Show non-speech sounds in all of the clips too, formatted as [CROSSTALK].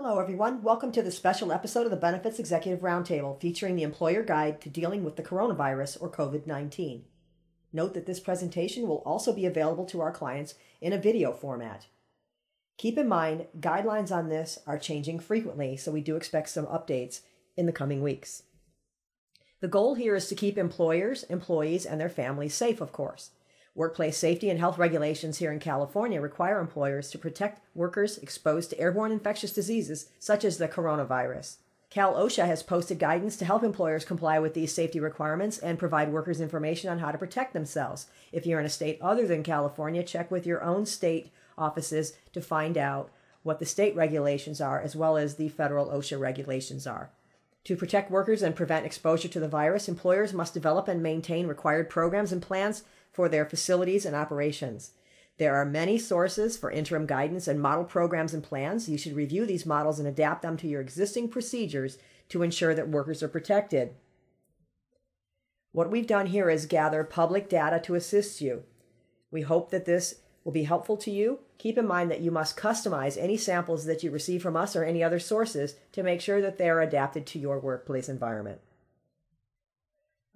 Hello, everyone. Welcome to the special episode of the Benefits Executive Roundtable featuring the Employer Guide to Dealing with the Coronavirus or COVID 19. Note that this presentation will also be available to our clients in a video format. Keep in mind, guidelines on this are changing frequently, so we do expect some updates in the coming weeks. The goal here is to keep employers, employees, and their families safe, of course. Workplace safety and health regulations here in California require employers to protect workers exposed to airborne infectious diseases such as the coronavirus. Cal OSHA has posted guidance to help employers comply with these safety requirements and provide workers information on how to protect themselves. If you're in a state other than California, check with your own state offices to find out what the state regulations are as well as the federal OSHA regulations are. To protect workers and prevent exposure to the virus, employers must develop and maintain required programs and plans for their facilities and operations. There are many sources for interim guidance and model programs and plans. You should review these models and adapt them to your existing procedures to ensure that workers are protected. What we've done here is gather public data to assist you. We hope that this will be helpful to you. Keep in mind that you must customize any samples that you receive from us or any other sources to make sure that they are adapted to your workplace environment.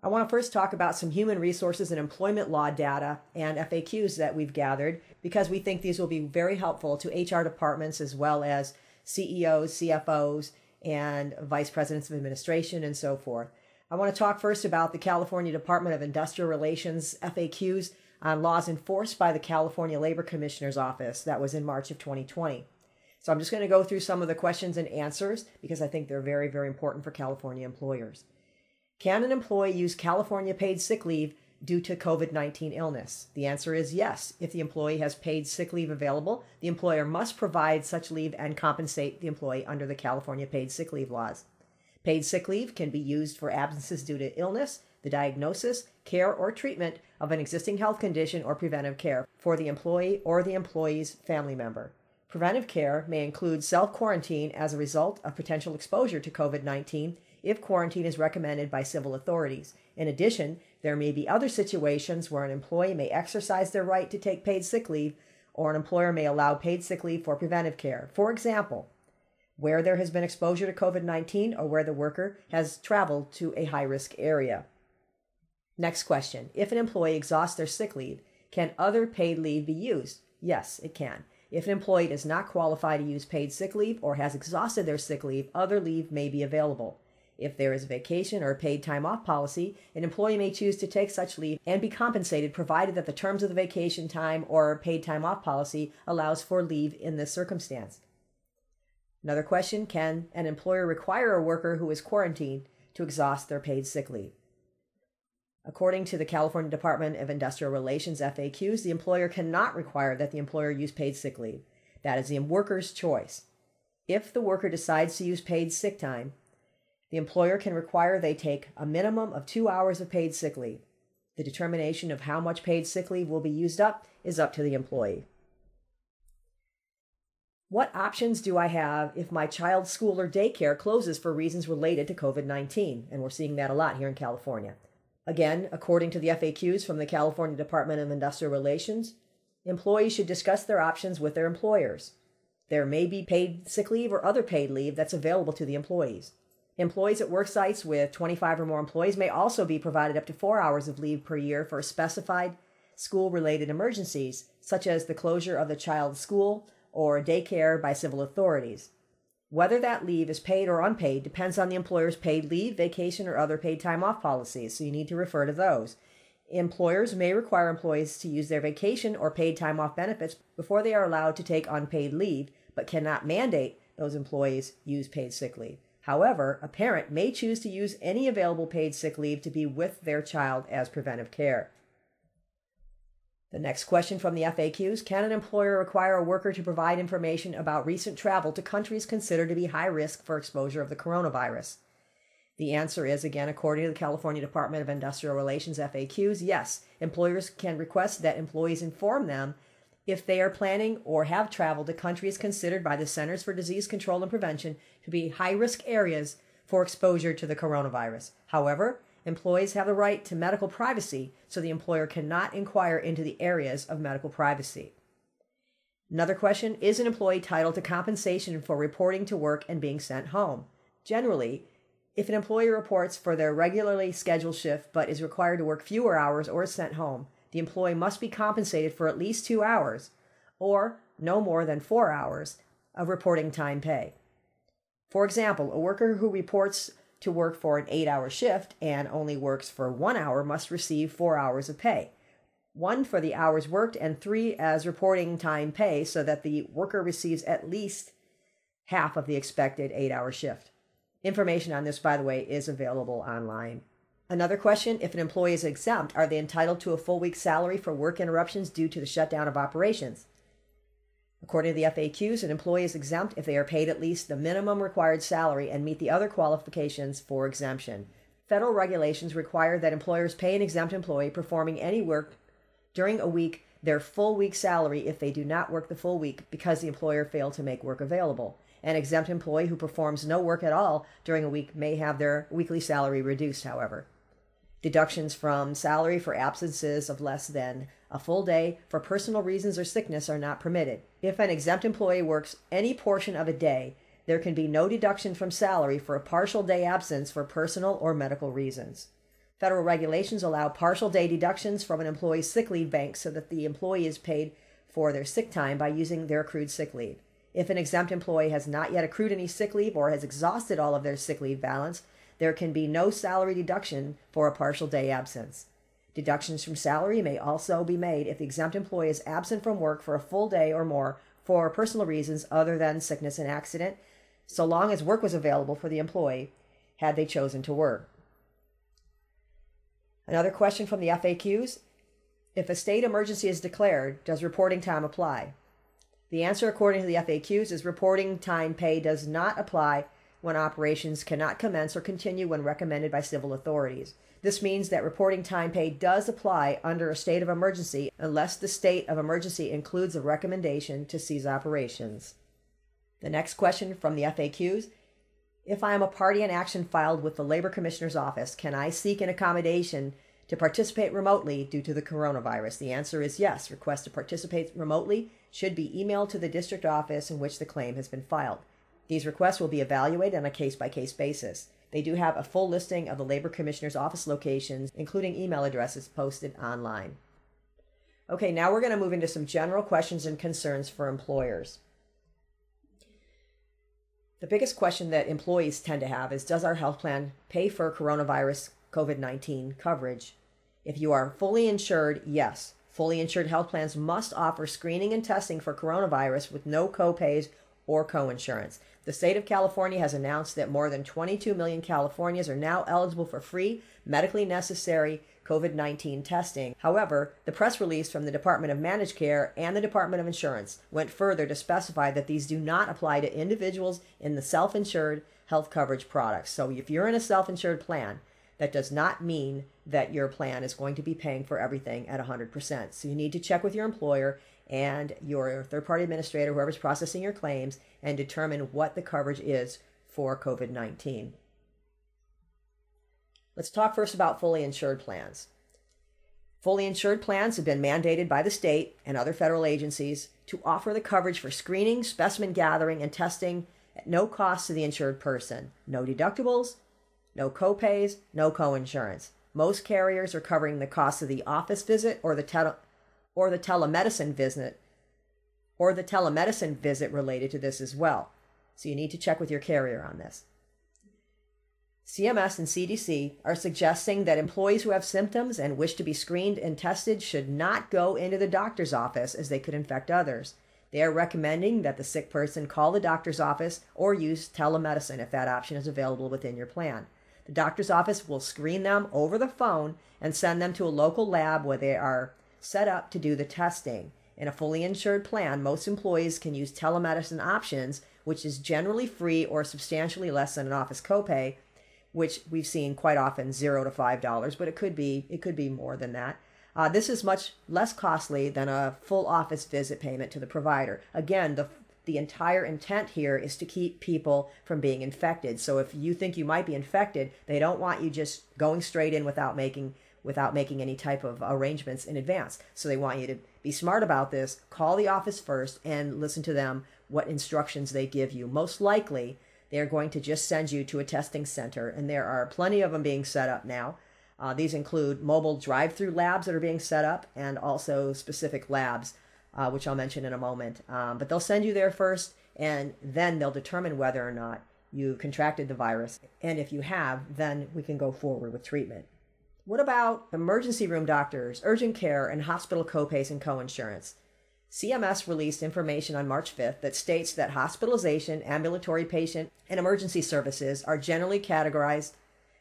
I want to first talk about some human resources and employment law data and FAQs that we've gathered because we think these will be very helpful to HR departments as well as CEOs, CFOs, and vice presidents of administration and so forth. I want to talk first about the California Department of Industrial Relations FAQs on laws enforced by the California Labor Commissioner's Office that was in March of 2020. So I'm just going to go through some of the questions and answers because I think they're very, very important for California employers. Can an employee use California paid sick leave due to COVID 19 illness? The answer is yes. If the employee has paid sick leave available, the employer must provide such leave and compensate the employee under the California paid sick leave laws. Paid sick leave can be used for absences due to illness, the diagnosis, care, or treatment of an existing health condition or preventive care for the employee or the employee's family member. Preventive care may include self quarantine as a result of potential exposure to COVID 19 if quarantine is recommended by civil authorities. In addition, there may be other situations where an employee may exercise their right to take paid sick leave, or an employer may allow paid sick leave for preventive care. For example, where there has been exposure to COVID 19 or where the worker has traveled to a high risk area. Next question If an employee exhausts their sick leave, can other paid leave be used? Yes, it can. If an employee does not qualify to use paid sick leave or has exhausted their sick leave, other leave may be available. If there is a vacation or paid time off policy, an employee may choose to take such leave and be compensated provided that the terms of the vacation time or paid time off policy allows for leave in this circumstance. Another question Can an employer require a worker who is quarantined to exhaust their paid sick leave? According to the California Department of Industrial Relations FAQs, the employer cannot require that the employer use paid sick leave. That is the worker's choice. If the worker decides to use paid sick time, the employer can require they take a minimum of two hours of paid sick leave. The determination of how much paid sick leave will be used up is up to the employee. What options do I have if my child's school or daycare closes for reasons related to COVID 19? And we're seeing that a lot here in California. Again, according to the FAQs from the California Department of Industrial Relations, employees should discuss their options with their employers. There may be paid sick leave or other paid leave that's available to the employees. Employees at work sites with 25 or more employees may also be provided up to four hours of leave per year for specified school related emergencies, such as the closure of the child's school or daycare by civil authorities. Whether that leave is paid or unpaid depends on the employer's paid leave, vacation, or other paid time off policies, so you need to refer to those. Employers may require employees to use their vacation or paid time off benefits before they are allowed to take unpaid leave, but cannot mandate those employees use paid sick leave. However, a parent may choose to use any available paid sick leave to be with their child as preventive care. The next question from the FAQs Can an employer require a worker to provide information about recent travel to countries considered to be high risk for exposure of the coronavirus? The answer is, again, according to the California Department of Industrial Relations FAQs, yes, employers can request that employees inform them if they are planning or have traveled to countries considered by the Centers for Disease Control and Prevention to be high risk areas for exposure to the coronavirus. However, employees have the right to medical privacy, so the employer cannot inquire into the areas of medical privacy. Another question Is an employee entitled to compensation for reporting to work and being sent home? Generally, if an employee reports for their regularly scheduled shift but is required to work fewer hours or is sent home, the employee must be compensated for at least two hours or no more than four hours of reporting time pay. For example, a worker who reports to work for an eight hour shift and only works for one hour must receive four hours of pay one for the hours worked and three as reporting time pay so that the worker receives at least half of the expected eight hour shift. Information on this, by the way, is available online. Another question if an employee is exempt, are they entitled to a full week's salary for work interruptions due to the shutdown of operations? According to the FAQs, an employee is exempt if they are paid at least the minimum required salary and meet the other qualifications for exemption. Federal regulations require that employers pay an exempt employee performing any work during a week their full week salary if they do not work the full week because the employer failed to make work available. An exempt employee who performs no work at all during a week may have their weekly salary reduced, however. Deductions from salary for absences of less than a full day for personal reasons or sickness are not permitted. If an exempt employee works any portion of a day, there can be no deduction from salary for a partial day absence for personal or medical reasons. Federal regulations allow partial day deductions from an employee's sick leave bank so that the employee is paid for their sick time by using their accrued sick leave. If an exempt employee has not yet accrued any sick leave or has exhausted all of their sick leave balance, there can be no salary deduction for a partial day absence. Deductions from salary may also be made if the exempt employee is absent from work for a full day or more for personal reasons other than sickness and accident, so long as work was available for the employee had they chosen to work. Another question from the FAQs If a state emergency is declared, does reporting time apply? The answer, according to the FAQs, is reporting time pay does not apply when operations cannot commence or continue when recommended by civil authorities. This means that reporting time pay does apply under a state of emergency unless the state of emergency includes a recommendation to cease operations. The next question from the FAQs If I am a party in action filed with the Labor Commissioner's Office, can I seek an accommodation to participate remotely due to the coronavirus? The answer is yes. Request to participate remotely should be emailed to the district office in which the claim has been filed. These requests will be evaluated on a case by case basis. They do have a full listing of the Labor Commissioner's office locations, including email addresses, posted online. Okay, now we're going to move into some general questions and concerns for employers. The biggest question that employees tend to have is Does our health plan pay for coronavirus COVID 19 coverage? If you are fully insured, yes. Fully insured health plans must offer screening and testing for coronavirus with no copays or coinsurance. The state of California has announced that more than 22 million Californians are now eligible for free, medically necessary COVID 19 testing. However, the press release from the Department of Managed Care and the Department of Insurance went further to specify that these do not apply to individuals in the self insured health coverage products. So if you're in a self insured plan, that does not mean that your plan is going to be paying for everything at 100%. So you need to check with your employer and your third party administrator, whoever's processing your claims, and determine what the coverage is for COVID 19. Let's talk first about fully insured plans. Fully insured plans have been mandated by the state and other federal agencies to offer the coverage for screening, specimen gathering, and testing at no cost to the insured person. No deductibles, no copays, no coinsurance. Most carriers are covering the cost of the office visit or the tele- or the telemedicine visit or the telemedicine visit related to this as well. So you need to check with your carrier on this. CMS and CDC are suggesting that employees who have symptoms and wish to be screened and tested should not go into the doctor's office as they could infect others. They are recommending that the sick person call the doctor's office or use telemedicine if that option is available within your plan. The doctor's office will screen them over the phone and send them to a local lab where they are set up to do the testing. In a fully insured plan, most employees can use telemedicine options, which is generally free or substantially less than an office copay, which we've seen quite often zero to five dollars, but it could be it could be more than that. Uh, this is much less costly than a full office visit payment to the provider. Again, the the entire intent here is to keep people from being infected. So if you think you might be infected, they don't want you just going straight in without making without making any type of arrangements in advance. So they want you to be smart about this, call the office first and listen to them what instructions they give you. Most likely, they're going to just send you to a testing center and there are plenty of them being set up now. Uh, these include mobile drive-through labs that are being set up and also specific labs uh, which I'll mention in a moment. Um, but they'll send you there first, and then they'll determine whether or not you contracted the virus. And if you have, then we can go forward with treatment. What about emergency room doctors, urgent care, and hospital copays and coinsurance? CMS released information on March 5th that states that hospitalization, ambulatory patient, and emergency services are generally categorized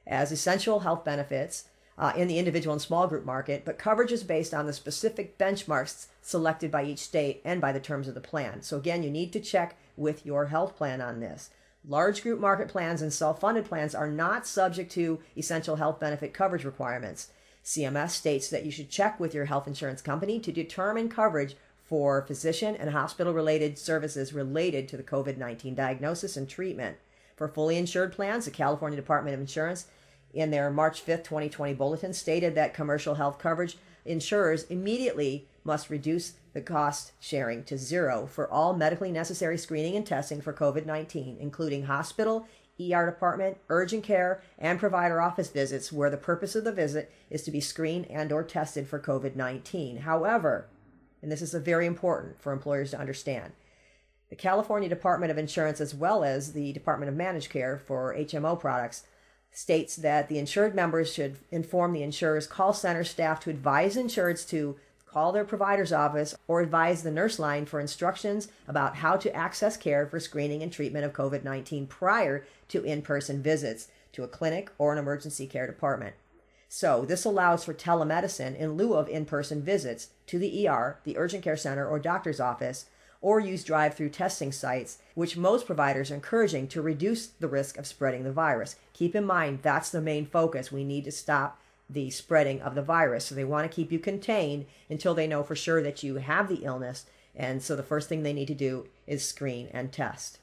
as essential health benefits uh, in the individual and small group market, but coverage is based on the specific benchmarks selected by each state and by the terms of the plan. So, again, you need to check with your health plan on this. Large group market plans and self funded plans are not subject to essential health benefit coverage requirements. CMS states that you should check with your health insurance company to determine coverage for physician and hospital related services related to the COVID 19 diagnosis and treatment. For fully insured plans, the California Department of Insurance in their March 5th, 2020 bulletin stated that commercial health coverage insurers immediately must reduce the cost sharing to zero for all medically necessary screening and testing for COVID 19, including hospital, ER department, urgent care, and provider office visits where the purpose of the visit is to be screened and or tested for COVID-19. However, and this is very important for employers to understand, the California Department of Insurance as well as the Department of Managed Care for HMO products states that the insured members should inform the insurer's call center staff to advise insureds to call their provider's office or advise the nurse line for instructions about how to access care for screening and treatment of COVID 19 prior to in person visits to a clinic or an emergency care department. So, this allows for telemedicine in lieu of in person visits to the ER, the urgent care center, or doctor's office or use drive through testing sites, which most providers are encouraging to reduce the risk of spreading the virus. Keep in mind, that's the main focus. We need to stop the spreading of the virus. So they want to keep you contained until they know for sure that you have the illness. And so the first thing they need to do is screen and test.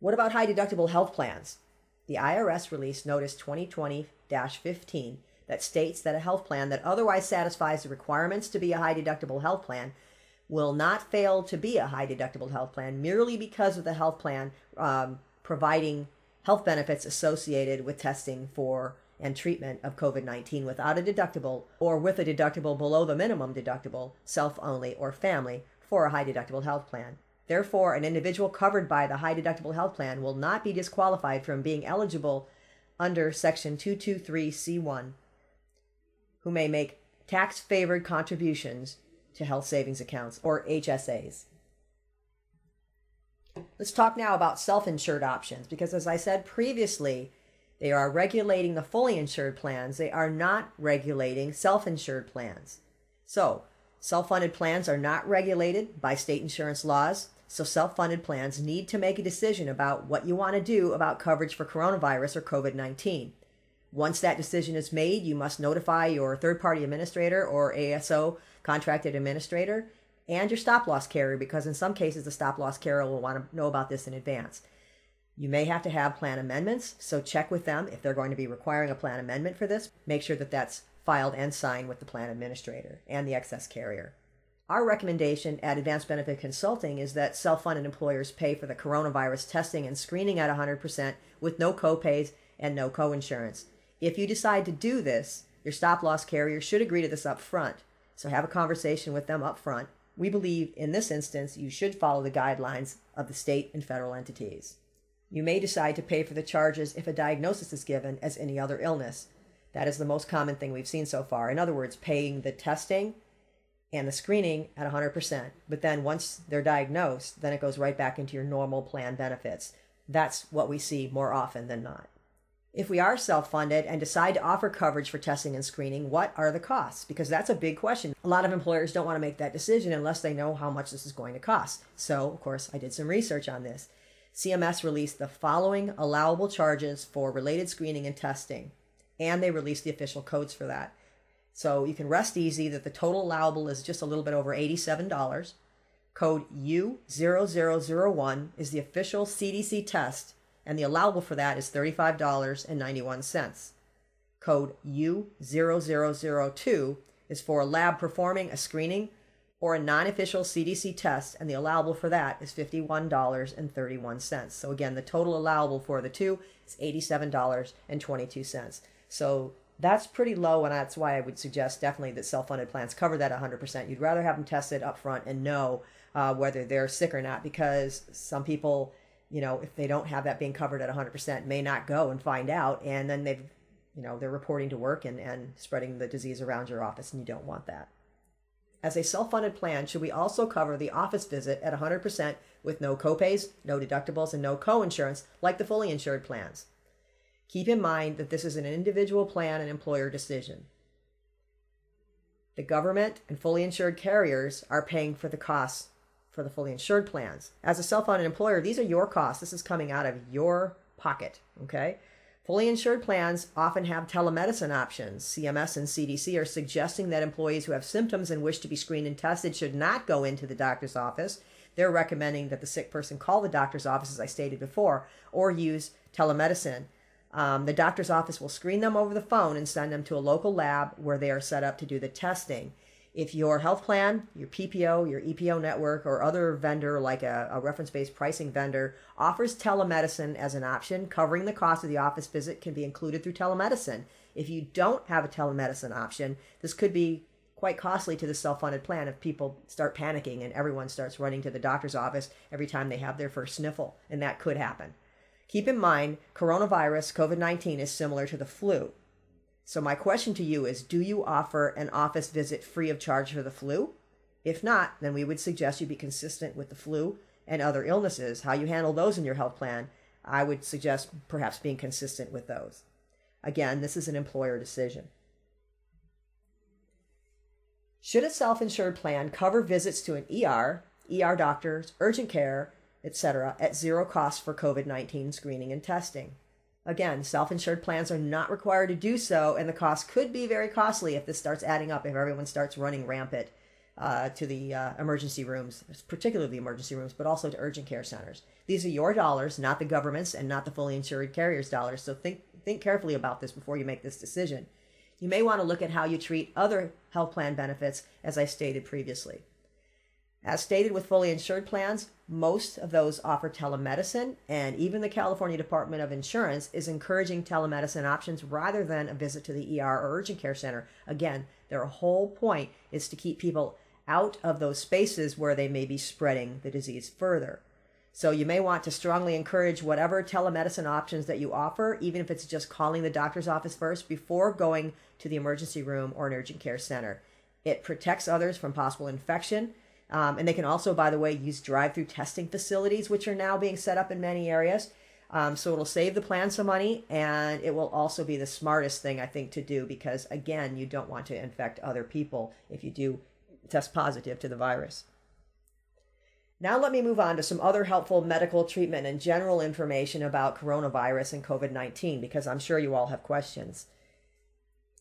What about high deductible health plans? The IRS released Notice 2020 15 that states that a health plan that otherwise satisfies the requirements to be a high deductible health plan will not fail to be a high deductible health plan merely because of the health plan um, providing health benefits associated with testing for and treatment of COVID 19 without a deductible or with a deductible below the minimum deductible, self only, or family for a high deductible health plan. Therefore, an individual covered by the high deductible health plan will not be disqualified from being eligible under Section 223C1 who may make tax favored contributions to health savings accounts or HSAs. Let's talk now about self insured options because, as I said previously, they are regulating the fully insured plans. They are not regulating self insured plans. So, self funded plans are not regulated by state insurance laws. So, self funded plans need to make a decision about what you want to do about coverage for coronavirus or COVID 19. Once that decision is made, you must notify your third party administrator or ASO contracted administrator and your stop loss carrier because in some cases the stop loss carrier will want to know about this in advance. You may have to have plan amendments, so check with them if they're going to be requiring a plan amendment for this. Make sure that that's filed and signed with the plan administrator and the excess carrier. Our recommendation at Advanced Benefit Consulting is that self funded employers pay for the coronavirus testing and screening at 100% with no copays and no coinsurance. If you decide to do this, your stop loss carrier should agree to this up front. So have a conversation with them up front. We believe in this instance you should follow the guidelines of the state and federal entities. You may decide to pay for the charges if a diagnosis is given as any other illness. That is the most common thing we've seen so far. In other words, paying the testing and the screening at 100%. But then once they're diagnosed, then it goes right back into your normal plan benefits. That's what we see more often than not. If we are self funded and decide to offer coverage for testing and screening, what are the costs? Because that's a big question. A lot of employers don't want to make that decision unless they know how much this is going to cost. So, of course, I did some research on this. CMS released the following allowable charges for related screening and testing, and they released the official codes for that. So you can rest easy that the total allowable is just a little bit over $87. Code U0001 is the official CDC test, and the allowable for that is $35.91. Code U0002 is for a lab performing a screening or a non official CDC test, and the allowable for that is $51.31. So again, the total allowable for the two is $87.22. So that's pretty low, and that's why I would suggest definitely that self funded plans cover that 100%. You'd rather have them tested up front and know uh, whether they're sick or not because some people, you know, if they don't have that being covered at 100%, may not go and find out, and then they've, you know, they're reporting to work and, and spreading the disease around your office, and you don't want that. As a self funded plan, should we also cover the office visit at 100% with no copays, no deductibles, and no co insurance like the fully insured plans? Keep in mind that this is an individual plan and employer decision. The government and fully insured carriers are paying for the costs for the fully insured plans. As a self funded employer, these are your costs. This is coming out of your pocket, okay? Fully insured plans often have telemedicine options. CMS and CDC are suggesting that employees who have symptoms and wish to be screened and tested should not go into the doctor's office. They're recommending that the sick person call the doctor's office, as I stated before, or use telemedicine. Um, the doctor's office will screen them over the phone and send them to a local lab where they are set up to do the testing. If your health plan, your PPO, your EPO network, or other vendor like a, a reference based pricing vendor offers telemedicine as an option, covering the cost of the office visit can be included through telemedicine. If you don't have a telemedicine option, this could be quite costly to the self funded plan if people start panicking and everyone starts running to the doctor's office every time they have their first sniffle, and that could happen. Keep in mind, coronavirus, COVID 19, is similar to the flu. So, my question to you is Do you offer an office visit free of charge for the flu? If not, then we would suggest you be consistent with the flu and other illnesses. How you handle those in your health plan, I would suggest perhaps being consistent with those. Again, this is an employer decision. Should a self insured plan cover visits to an ER, ER doctors, urgent care, etc., at zero cost for COVID 19 screening and testing. Again, self insured plans are not required to do so, and the cost could be very costly if this starts adding up, if everyone starts running rampant uh, to the uh, emergency rooms, particularly the emergency rooms, but also to urgent care centers. These are your dollars, not the government's and not the fully insured carrier's dollars, so think, think carefully about this before you make this decision. You may want to look at how you treat other health plan benefits, as I stated previously. As stated with fully insured plans, most of those offer telemedicine, and even the California Department of Insurance is encouraging telemedicine options rather than a visit to the ER or urgent care center. Again, their whole point is to keep people out of those spaces where they may be spreading the disease further. So you may want to strongly encourage whatever telemedicine options that you offer, even if it's just calling the doctor's office first before going to the emergency room or an urgent care center. It protects others from possible infection um, and they can also, by the way, use drive through testing facilities, which are now being set up in many areas. Um, so it'll save the plan some money and it will also be the smartest thing, I think, to do because, again, you don't want to infect other people if you do test positive to the virus. Now, let me move on to some other helpful medical treatment and general information about coronavirus and COVID 19 because I'm sure you all have questions.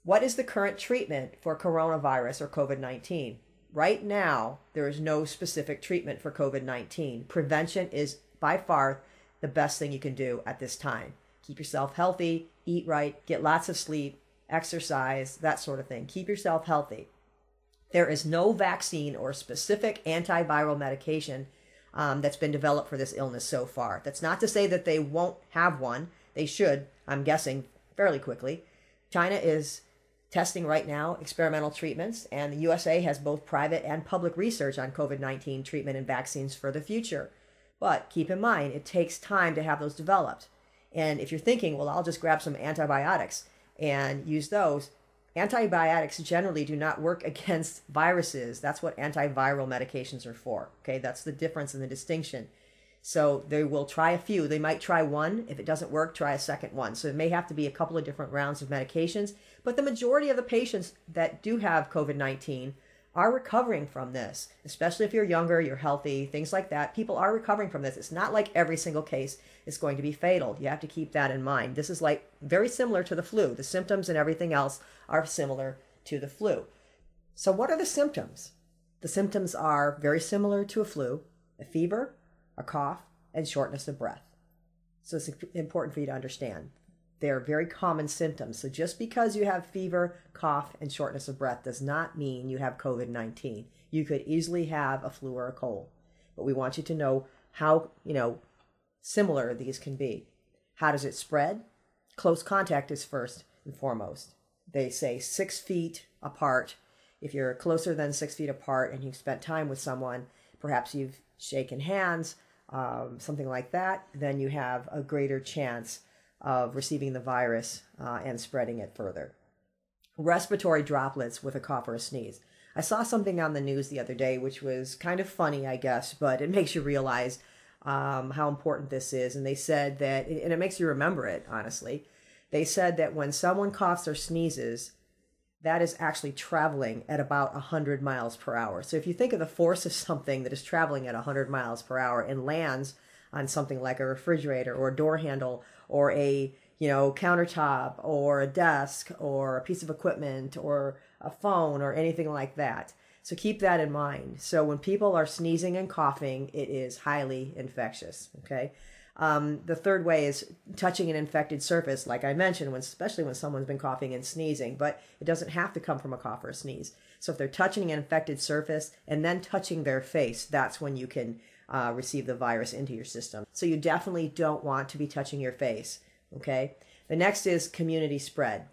What is the current treatment for coronavirus or COVID 19? Right now, there is no specific treatment for COVID 19. Prevention is by far the best thing you can do at this time. Keep yourself healthy, eat right, get lots of sleep, exercise, that sort of thing. Keep yourself healthy. There is no vaccine or specific antiviral medication um, that's been developed for this illness so far. That's not to say that they won't have one. They should, I'm guessing, fairly quickly. China is testing right now experimental treatments, and the USA has both private and public research on COVID 19 treatment and vaccines for the future. But keep in mind, it takes time to have those developed. And if you're thinking, well, I'll just grab some antibiotics and use those, antibiotics generally do not work [LAUGHS] against viruses. That's what antiviral medications are for. Okay, that's the difference and the distinction. So they will try a few. They might try one. If it doesn't work, try a second one. So it may have to be a couple of different rounds of medications. But the majority of the patients that do have COVID 19 are recovering from this, especially if you're younger, you're healthy, things like that. People are recovering from this. It's not like every single case is going to be fatal. You have to keep that in mind. This is like very similar to the flu. The symptoms and everything else are similar to the flu. So, what are the symptoms? The symptoms are very similar to a flu a fever, a cough, and shortness of breath. So, it's important for you to understand. They're very common symptoms. So, just because you have fever, cough, and shortness of breath does not mean you have COVID 19. You could easily have a flu or a cold. But we want you to know how, you know, similar these can be. How does it spread? Close contact is first and foremost. They say six feet apart. If you're closer than six feet apart and you've spent time with someone, perhaps you've shaken hands, um, something like that, then you have a greater chance of receiving the virus uh, and spreading it further. Respiratory droplets with a cough or a sneeze. I saw something on the news the other day which was kind of funny, I guess, but it [LAUGHS] makes you realize um, how important this is. And they said that, and it makes you remember it, honestly. They said that when someone coughs or sneezes, that is actually traveling at about 100 miles per hour. So if you think of the force of something that is traveling at 100 miles per hour and lands on something like a refrigerator or a door handle or a you know countertop or a desk or a piece of equipment or a phone or anything like that. So keep that in mind. So when people are sneezing and coughing it is highly infectious okay? Um, the third way is touching an infected surface like i mentioned when especially when someone's been coughing and sneezing but it doesn't have to come from a cough or a sneeze. So if they're touching an infected surface and then touching their face that's when you can uh, receive the virus into your system. So you definitely don't want to be touching your face. Okay. The next is community spread.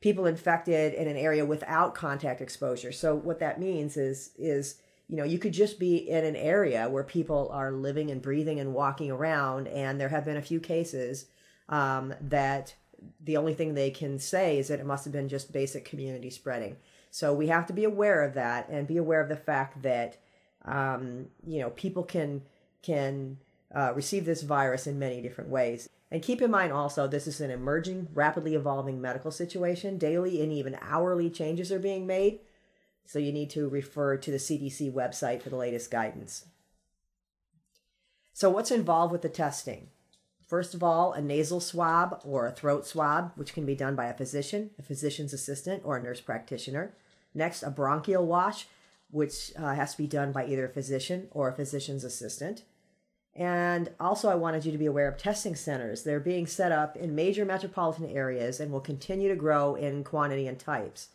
People infected in an area without contact exposure. So what that means is is you know you could just be in an area where people are living and breathing and walking around, and there have been a few cases um, that the only thing they can say is that it must have been just basic community spreading. So we have to be aware of that and be aware of the fact that um, you know, people can can uh, receive this virus in many different ways. And keep in mind also, this is an emerging, rapidly evolving medical situation. Daily and even hourly changes are being made. So you need to refer to the CDC website for the latest guidance. So, what's involved with the testing? First of all, a nasal swab or a throat swab, which can be done by a physician, a physician's assistant, or a nurse practitioner. Next, a bronchial wash, which uh, has to be done by either a physician or a physician's assistant. And also, I wanted you to be aware of testing centers. They're being set up in major metropolitan areas and will continue to grow in quantity and types.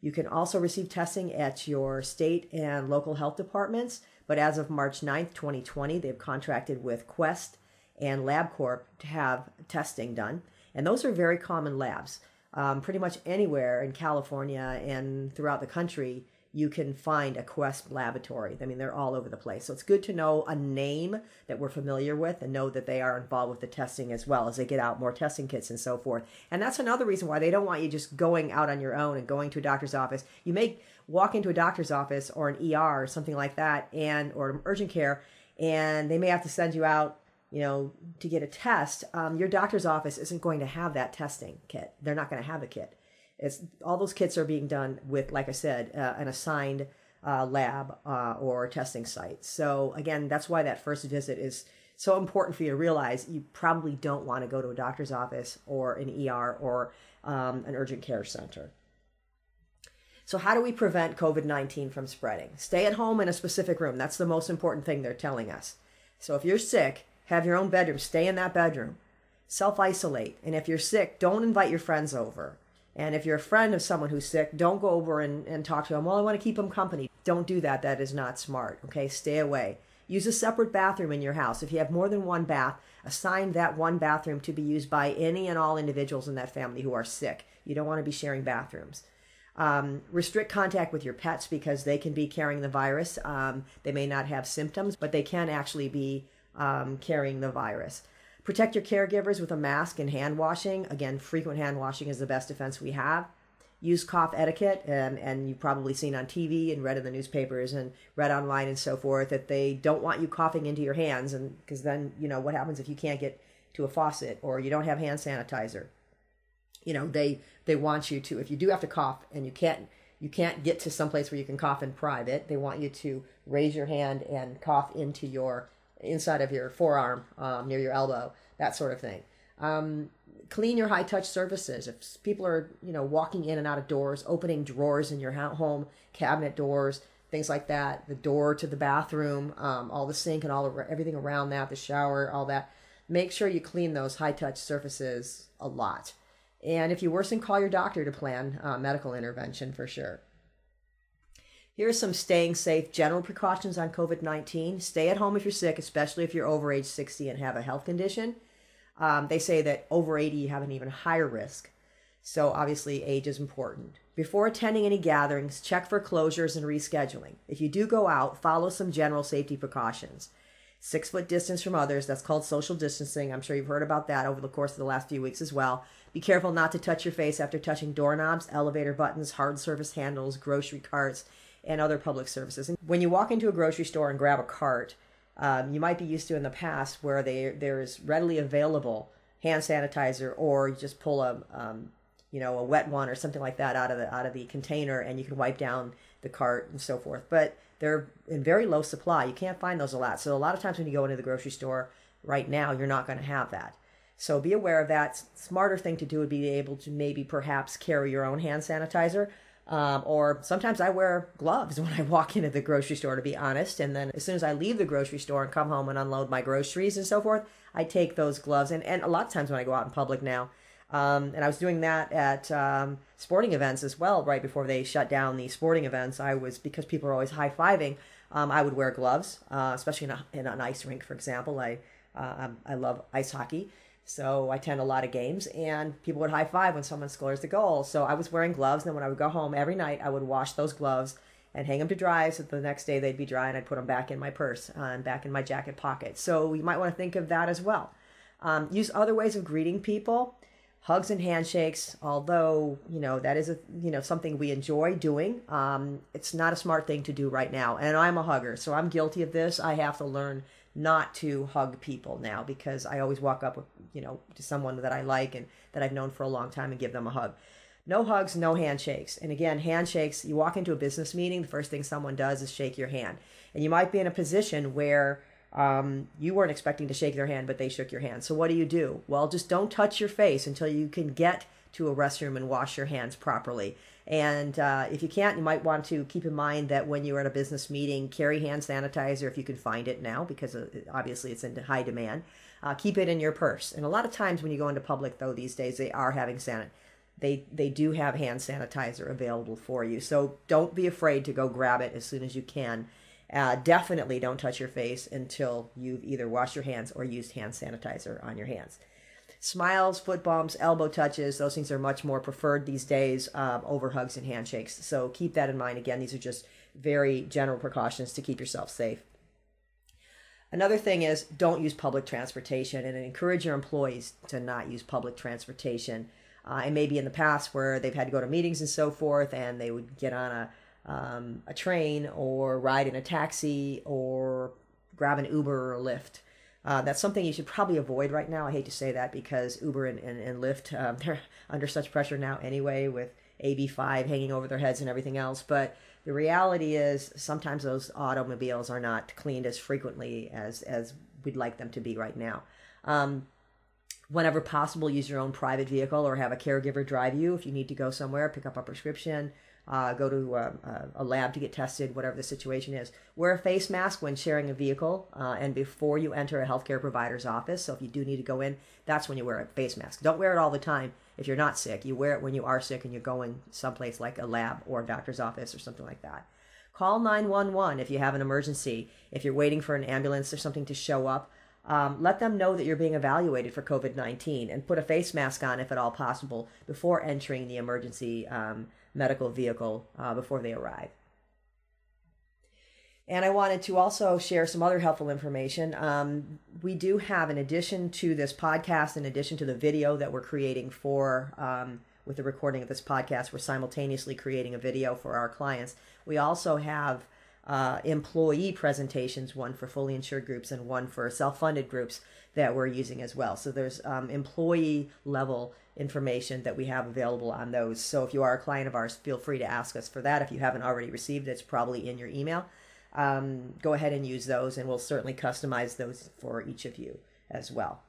You can also receive testing at your state and local health departments, but as of March 9th, 2020, they've contracted with Quest and LabCorp to have testing done. And those are very common labs. Um, pretty much anywhere in California and throughout the country, you can find a Quest laboratory. I mean, they're all over the place. So it's good to know a name that we're familiar with and know that they are involved with the testing as well as they get out more testing kits and so forth. And that's another reason why they don't want you just going out on your own and going to a doctor's office. You may walk into a doctor's office or an ER or something like that and or urgent care and they may have to send you out you know, to get a test, um, your doctor's office isn't going to have that testing kit. They're not going to have a kit. It's all those kits are being done with, like I said, uh, an assigned uh, lab uh, or testing site. So again, that's why that first visit is so important for you to realize. You probably don't want to go to a doctor's office or an ER or um, an urgent care center. So, how do we prevent COVID 19 from spreading? Stay at home in a specific room. That's the most important thing they're telling us. So, if you're sick, have your own bedroom, stay in that bedroom. Self isolate. And if you're sick, don't invite your friends over. And if you're a friend of someone who's sick, don't go over and, and talk to them. Well, I want to keep them company. Don't do that. That is not smart. Okay, stay away. Use a separate bathroom in your house. If you have more than one bath, assign that one bathroom to be used by any and all individuals in that family who are sick. You don't want to be sharing bathrooms. Um, restrict contact with your pets because they can be carrying the virus. Um, they may not have symptoms, but they can actually be um, carrying the virus. Protect your caregivers with a mask and hand washing. Again, frequent hand washing is the best defense we have. use cough etiquette, and, and you've probably seen on TV and read in the newspapers and read online and so forth that they don't want you coughing into your hands, and because then you know what happens if you can't get to a faucet or you don't have hand sanitizer. You know they they want you to if you do have to cough and you can't you can't get to some place where you can cough in private. They want you to raise your hand and cough into your inside of your forearm um, near your elbow, that sort of thing. Um, clean your high touch surfaces. If people are, you know, walking in and out of doors, opening drawers in your home, cabinet doors, things like that, the door to the bathroom, um, all the sink and all the, everything around that, the shower, all that. Make sure you clean those high touch surfaces a lot. And if you worsen, call your doctor to plan uh, medical intervention for sure. Here are some staying safe general precautions on COVID 19. Stay at home if you're sick, especially if you're over age 60 and have a health condition. Um, they say that over 80, you have an even higher risk. So obviously, age is important. Before attending any gatherings, check for closures and rescheduling. If you do go out, follow some general safety precautions. Six foot distance from others, that's called social distancing. I'm sure you've heard about that over the course of the last few weeks as well. Be careful not to touch your face after touching doorknobs, elevator buttons, hard surface handles, grocery carts, and other public services. And when you walk into a grocery store and grab a cart, um, you might be used to in the past where they there's readily available hand sanitizer or you just pull a um, you know a wet one or something like that out of the out of the container and you can wipe down the cart and so forth. But they're in very low supply. You can't find those a lot. So a lot of times when you go into the grocery store right now you're not going to have that. So be aware of that. Smarter thing to do would be able to maybe perhaps carry your own hand sanitizer um, or sometimes I wear gloves [LAUGHS] when I walk into the grocery store, to be honest. And then as soon as I leave the grocery store and come home and unload my groceries and so forth, I take those gloves. And, and a lot of times when I go out in public now, um, and I was doing that at um, sporting events as well, right before they shut down the sporting events. I was, because people are always high fiving, um, I would wear gloves, uh, especially in, a, in, an ice rink, for example. I, uh, I love ice hockey. So I attend a lot of games, and people would high five when someone scores the goal. So I was wearing gloves, and then when I would go home every night, I would wash those gloves and hang them to dry, so the next day they'd be dry, and I'd put them back in my purse and back in my jacket pocket. So you might want to think of that as well. Um, use other ways of greeting people, hugs and handshakes. Although you know that is a you know something we enjoy doing, um, it's not a smart thing to do right now. And I'm a hugger, so I'm guilty of this. I have to learn not to hug people now because I always walk up with, you know, to someone that I like and that I've known for a long time and give them a hug. No hugs, no handshakes. And again, handshakes, you walk into a business meeting, the first thing someone does is shake your hand. And you might be in a position where um, you weren't expecting to shake their hand, but they shook your hand. So what do you do? Well, just don't touch your face until you can get to a restroom and wash your hands properly. And uh, if you can't, you might want to keep in mind that when you're at a business meeting, carry hand sanitizer if you can find it now, because uh, obviously it's in high demand. Uh, keep it in your purse. And a lot of times when you go into public, though, these days they are having sanit. They they do have hand sanitizer available for you. So don't be afraid to go grab it as soon as you can. Uh, definitely don't touch your face until you've either washed your hands or used hand sanitizer on your hands smiles, foot bumps, elbow touches, those things are much more preferred these days um, over hugs and handshakes. So keep that in mind. Again, these are just very general precautions to keep yourself safe. Another thing is don't use public transportation and encourage your employees to not use public transportation. Uh, and maybe in the past where they've had to go to meetings and so forth, and they would get on a um, a train or ride in a taxi or grab an Uber or Lyft. Uh, that's something you should probably avoid right now. I hate to say that because Uber and, and, and Lyft, um, [LAUGHS] they're under such pressure now anyway with AB5 hanging over their heads and everything else. But the reality is sometimes those automobiles are not cleaned as frequently as, as we'd like them to be right now. Um, whenever possible, use your own private vehicle or have a caregiver drive you if you need to go somewhere, pick up a prescription, uh, go to a, a, lab to get tested, whatever the situation is. Wear a face mask when sharing a vehicle uh, and before you enter a healthcare provider's office. So if you do need to go in, that's when you wear a face mask. Don't wear it all the time if you're not sick. You wear it when you are sick and you're going someplace like a lab or a doctor's office or something like that. Call 911 if you have an emergency, if you're waiting for an ambulance or something to show up. Um, let them know that you're being evaluated for COVID 19 and put a face mask on if at all possible before entering the emergency um, medical vehicle uh, before they arrive. And I wanted to also share some other helpful information. Um, we do have, in addition to this podcast, in addition to the video that we're creating for um, with the recording of this podcast, we're simultaneously creating a video for our clients. We also have uh, employee presentations, one for fully insured groups and one for self funded groups that we're using as well. So there's um, employee level information that we have available on those. So if you are a client of ours, feel free to ask us for that. If you haven't already received it, it's probably in your email. Um, go ahead and use those, and we'll certainly customize those for each of you as well.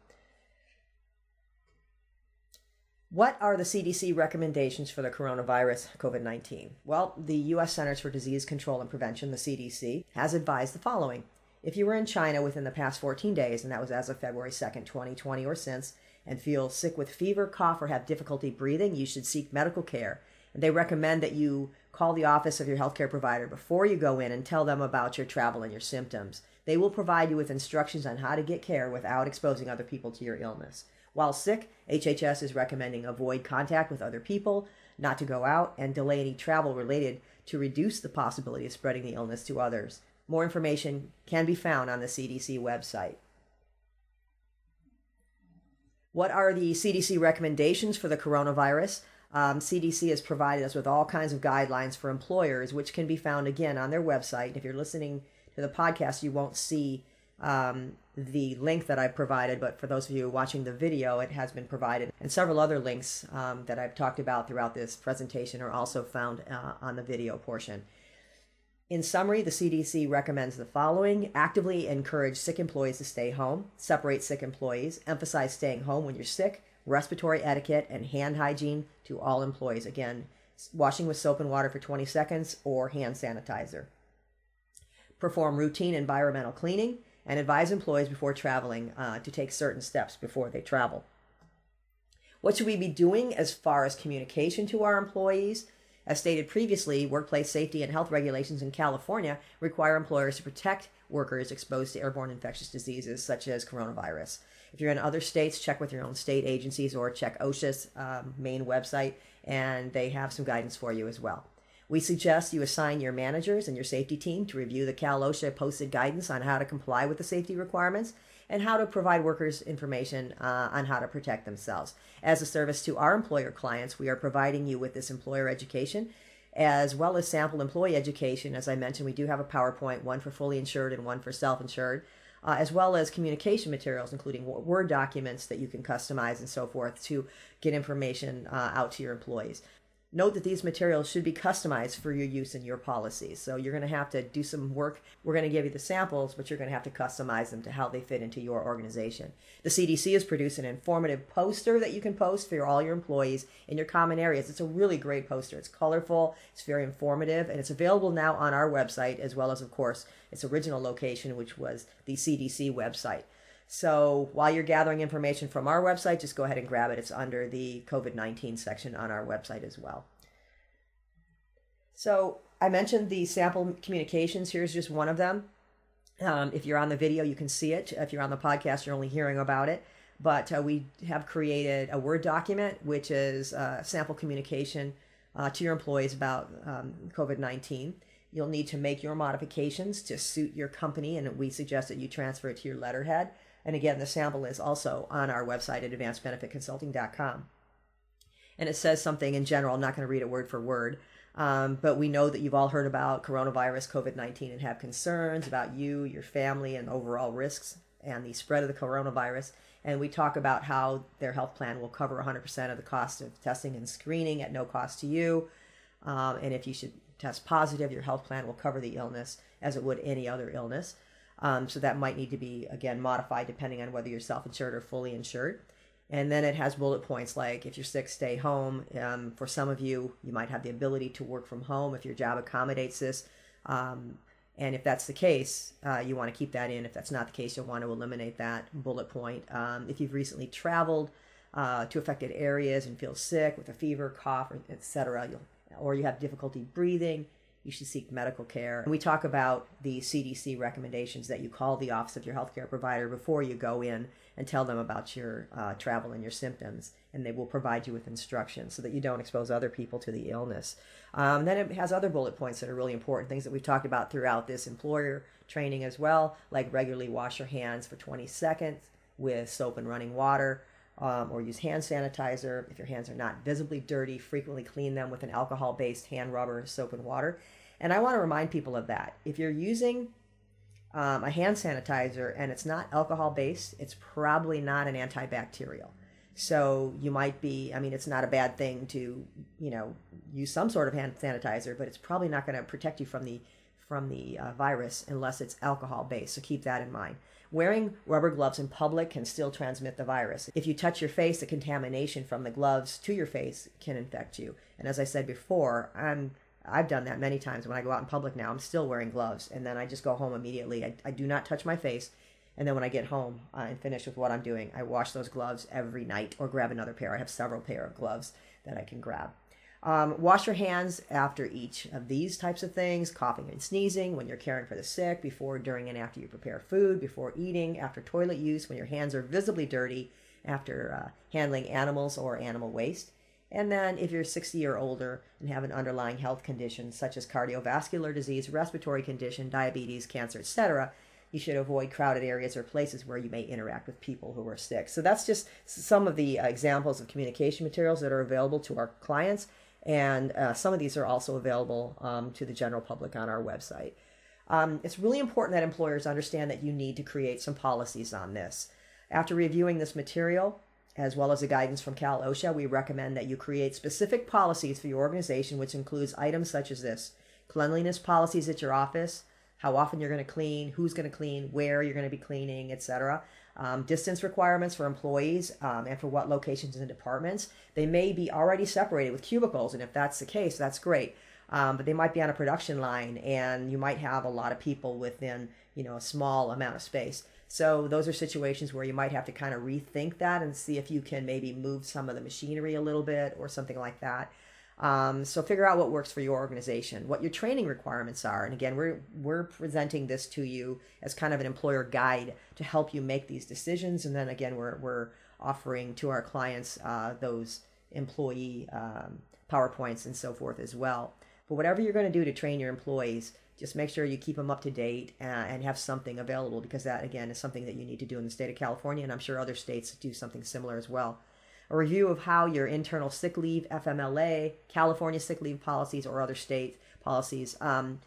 What are the CDC recommendations for the coronavirus COVID 19? Well, the U.S. Centers for Disease Control and Prevention, the CDC, has advised the following. If you were in China within the past 14 days, and that was as of February 2nd, 2020 or since, and feel sick with fever, cough, or have difficulty breathing, you should seek medical care. And they recommend that you call the office of your healthcare provider before you go in and tell them about your travel and your symptoms. They will provide you with instructions on how to get care without exposing other people to your illness. While sick, HHS is recommending avoid contact with other people, not to go out, and delay any travel related to reduce the possibility of spreading the illness to others. More information can be found on the CDC website. What are the CDC recommendations for the coronavirus? Um, CDC has provided us with all kinds of guidelines for employers, which can be found again on their website. If you're listening to the podcast, you won't see um, the link that I've provided, but for those of you watching the video, it has been provided. And several other links um, that I've talked about throughout this presentation are also found uh, on the video portion. In summary, the CDC recommends the following actively encourage sick employees to stay home, separate sick employees, emphasize staying home when you're sick, respiratory etiquette, and hand hygiene to all employees. Again, washing with soap and water for 20 seconds or hand sanitizer. Perform routine environmental cleaning and advise employees before traveling uh, to take certain steps before they travel. What should we be doing as far as communication to our employees? As stated previously, workplace safety and health regulations in California require employers to protect workers exposed to airborne infectious diseases such as coronavirus. If you're in other states, check with your own state agencies or check OSHA's um, main website, and they have some guidance for you as well. We suggest you assign your managers and your safety team to review the Cal OSHA posted guidance on how to comply with the safety requirements and how to provide workers information uh, on how to protect themselves. As a service to our employer clients, we are providing you with this employer education as well as sample employee education. As I mentioned, we do have a PowerPoint, one for fully insured and one for self insured. Uh, as well as communication materials, including Word documents that you can customize and so forth to get information uh, out to your employees. Note that these materials should be customized for your use in your policies. So you're going to have to do some work. We're going to give you the samples, but you're going to have to customize them to how they fit into your organization. The CDC has produced an informative poster that you can post for all your employees in your common areas. It's a really great poster. It's colorful, it's very informative, and it's available now on our website as well as, of course, its original location, which was the CDC website. So while you're gathering information from our website, just go ahead and grab it. It's under the COVID 19 section on our website as well. So I mentioned the sample communications. Here's just one of them. Um, if you're on the video, you can see it. If you're on the podcast, you're only hearing about it. But uh, we have created a Word document, which is uh, sample communication uh, to your employees about um, COVID 19. You'll need to make your modifications to suit your company, and we suggest that you transfer it to your letterhead. And again, the sample is also on our website at advancedbenefitconsulting.com. And it says something in general. I'm not going to read it word for word. Um, but we know that you've all heard about coronavirus, COVID 19, and have concerns about you, your family, and overall risks and the spread of the coronavirus. And we talk about how their health plan will cover 100% of the cost of testing and screening at no cost to you. Um, and if you should test positive, your health plan will cover the illness as it would any other illness. Um, so that might need to be, again, modified depending on whether you're self insured or fully insured. And then it has bullet points like if you're sick, stay home. Um, for some of you, you might have the ability to work from home if your job accommodates this. Um, and if that's the case, uh, you want to keep that in. If that's not the case, you'll want to eliminate that bullet point. Um, if you've recently traveled uh, to affected areas and feel sick with a fever, cough, etc., or you have difficulty breathing, you should seek medical care. And we talk about the CDC recommendations that you call the office of your healthcare provider before you go in and tell them about your uh, travel and your symptoms, and they will provide you with instructions so that you don't expose other people to the illness. Um, then it has other bullet points that are really important, things that we've talked about throughout this employer training as well, like regularly wash your hands for 20 seconds with soap and running water. um, or use hand sanitizer. If your hands are not visibly dirty, frequently clean them with an alcohol based hand rubber, soap, and water. And I want to remind people of that. If you're using um, a hand sanitizer and it's not alcohol based, it's probably not an antibacterial. So you might be, I mean, it's not a bad thing to, you know, use some sort of hand sanitizer, but it's probably not going to protect you from the from the uh, virus unless it's alcohol based. So keep that in mind. Wearing rubber gloves in public can still transmit the virus. If you touch your face, the contamination from the gloves to your face can infect you. And as I said before, I'm I've done that many times when I go out in public now. I'm still wearing gloves, and then I just go home immediately. I, I do not touch my face. And then when I get home uh, and finish with what I'm doing, I wash those gloves every night or grab another pair. I have several pair of gloves that I can grab. Um, wash your hands after each of these types of things coughing and sneezing, when you're caring for the sick, before, during, and after you prepare food, before eating, after toilet use, when your hands are visibly dirty, after uh, handling animals or animal waste. And then, if you're 60 or older and have an underlying health condition such as cardiovascular disease, respiratory condition, diabetes, cancer, etc., you should avoid crowded areas or places where you may interact with people who are sick. So, that's just some of the uh, examples of communication materials that are available to our clients. And uh, some of these are also available um, to the general public on our website. Um, it's really important that employers understand that you need to create some policies on this. After reviewing this material, as well as the guidance from Cal OSHA, we recommend that you create specific policies for your organization, which includes items such as this cleanliness policies at your office, how often you're going to clean, who's going to clean, where you're going to be cleaning, etc. Um, distance requirements for employees um, and for what locations and departments. They may be already separated with cubicles, and if that's the case, that's great. Um, but they might be on a production line, and you might have a lot of people within you know a small amount of space. So those are situations where you might have to kind of rethink that and see if you can maybe move some of the machinery a little bit or something like that. Um, so figure out what works for your organization, what your training requirements are, and again, we're we're presenting this to you as kind of an employer guide to help you make these decisions. And then again, we're we're offering to our clients uh, those employee um, powerpoints and so forth as well. But whatever you're going to do to train your employees, just make sure you keep them up to date uh, and have something available because that again is something that you need to do in the state of California and I'm sure other states do something similar as well. A review of how your internal sick leave, FMLA, California sick leave policies or other state policies, um,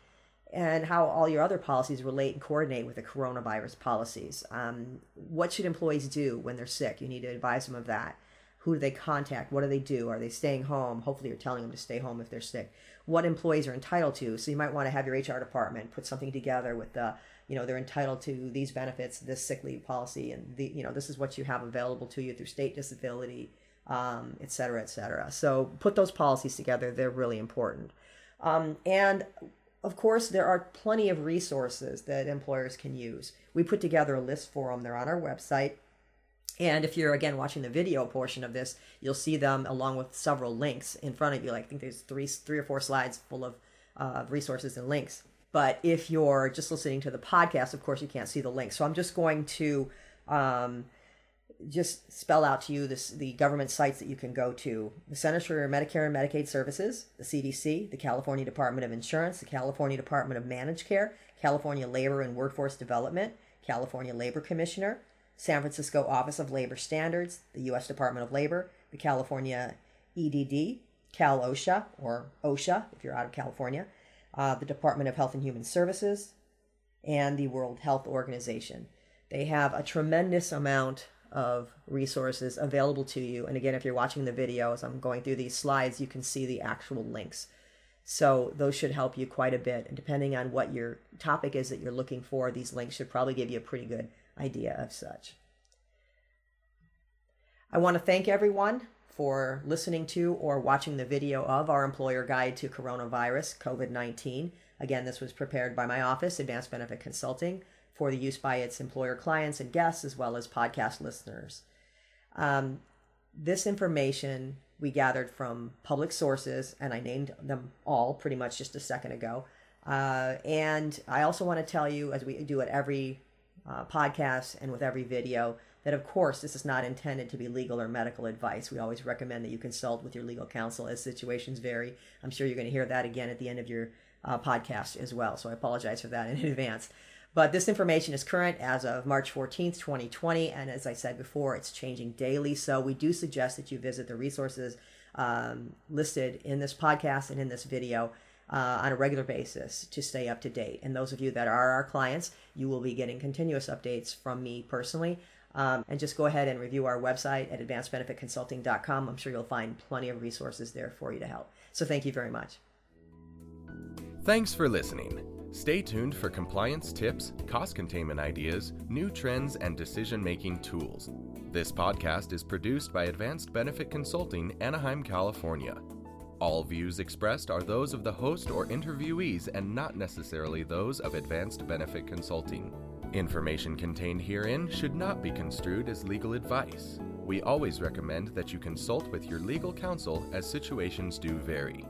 and how all your other policies relate and coordinate with the coronavirus policies. Um, what should employees do when they're sick? You need to advise them of that. Who do they contact? What do they do? Are they staying home? Hopefully, you're telling them to stay home if they're sick what employees are entitled to. So you might want to have your HR department put something together with the, you know, they're entitled to these benefits, this sick leave policy, and the, you know, this is what you have available to you through state disability, um, et cetera, et cetera. So put those policies together. They're really important. Um, and of course, there are plenty of resources that employers can use. We put together a list for them. They're on our website. And if you're again watching the video portion of this, you'll see them along with several links in front of you. Like I think there's three, three or four slides full of uh, resources and links. But if you're just listening to the podcast, of course you can't see the links. So I'm just going to um, just spell out to you this, the government sites that you can go to: the Centers for Medicare and Medicaid Services, the CDC, the California Department of Insurance, the California Department of Managed Care, California Labor and Workforce Development, California Labor Commissioner, San Francisco Office of Labor Standards, the U.S. Department of Labor, the California EDD, Cal OSHA, or OSHA if you're out of California, uh, the Department of Health and Human Services, and the World Health Organization. They have a tremendous amount of resources available to you. And again, if you're watching the video as I'm going through these slides, you can see the actual links. So those should help you quite a bit. And depending on what your topic is that you're looking for, these links should probably give you a pretty good idea of such. I want to thank everyone for listening to or watching the video of our employer guide to coronavirus COVID 19. Again, this was prepared by my office, Advanced Benefit Consulting, for the use by its employer clients and guests, as well as podcast listeners. Um, this information we gathered from public sources, and I named them all pretty much just a second ago. Uh, and I also want to tell you, as we do at every uh, podcasts and with every video that of course this is not intended to be legal or medical advice we always recommend that you consult with your legal counsel as situations vary i'm sure you're going to hear that again at the end of your uh, podcast as well so i apologize for that in [LAUGHS] advance But this information is current as of March 14th, 2020. And as I said before, it's changing daily. So we do suggest that you visit the resources um, listed in this podcast and in this video uh, on a regular basis to stay up to date. And those of you that are our clients, you will be getting continuous updates from me personally. Um, and just go ahead and review our website at advancedbenefitconsulting.com. I'm sure you'll find plenty of resources there for you to help. So thank you very much. Thanks for listening. Stay tuned for compliance tips, cost containment ideas, new trends, and decision making tools. This podcast is produced by Advanced Benefit Consulting, Anaheim, California. All views expressed are those of the host or interviewees and not necessarily those of Advanced Benefit Consulting. Information contained herein should not be construed as legal advice. We always recommend that you consult with your legal counsel as situations do vary.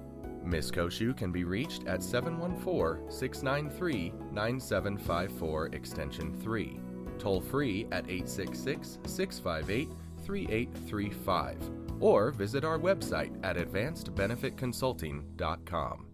Ms. Cociu can be reached at 714 693 9754 Extension 3, toll free at 866 658 3835, or visit our website at advancedbenefitconsulting.com.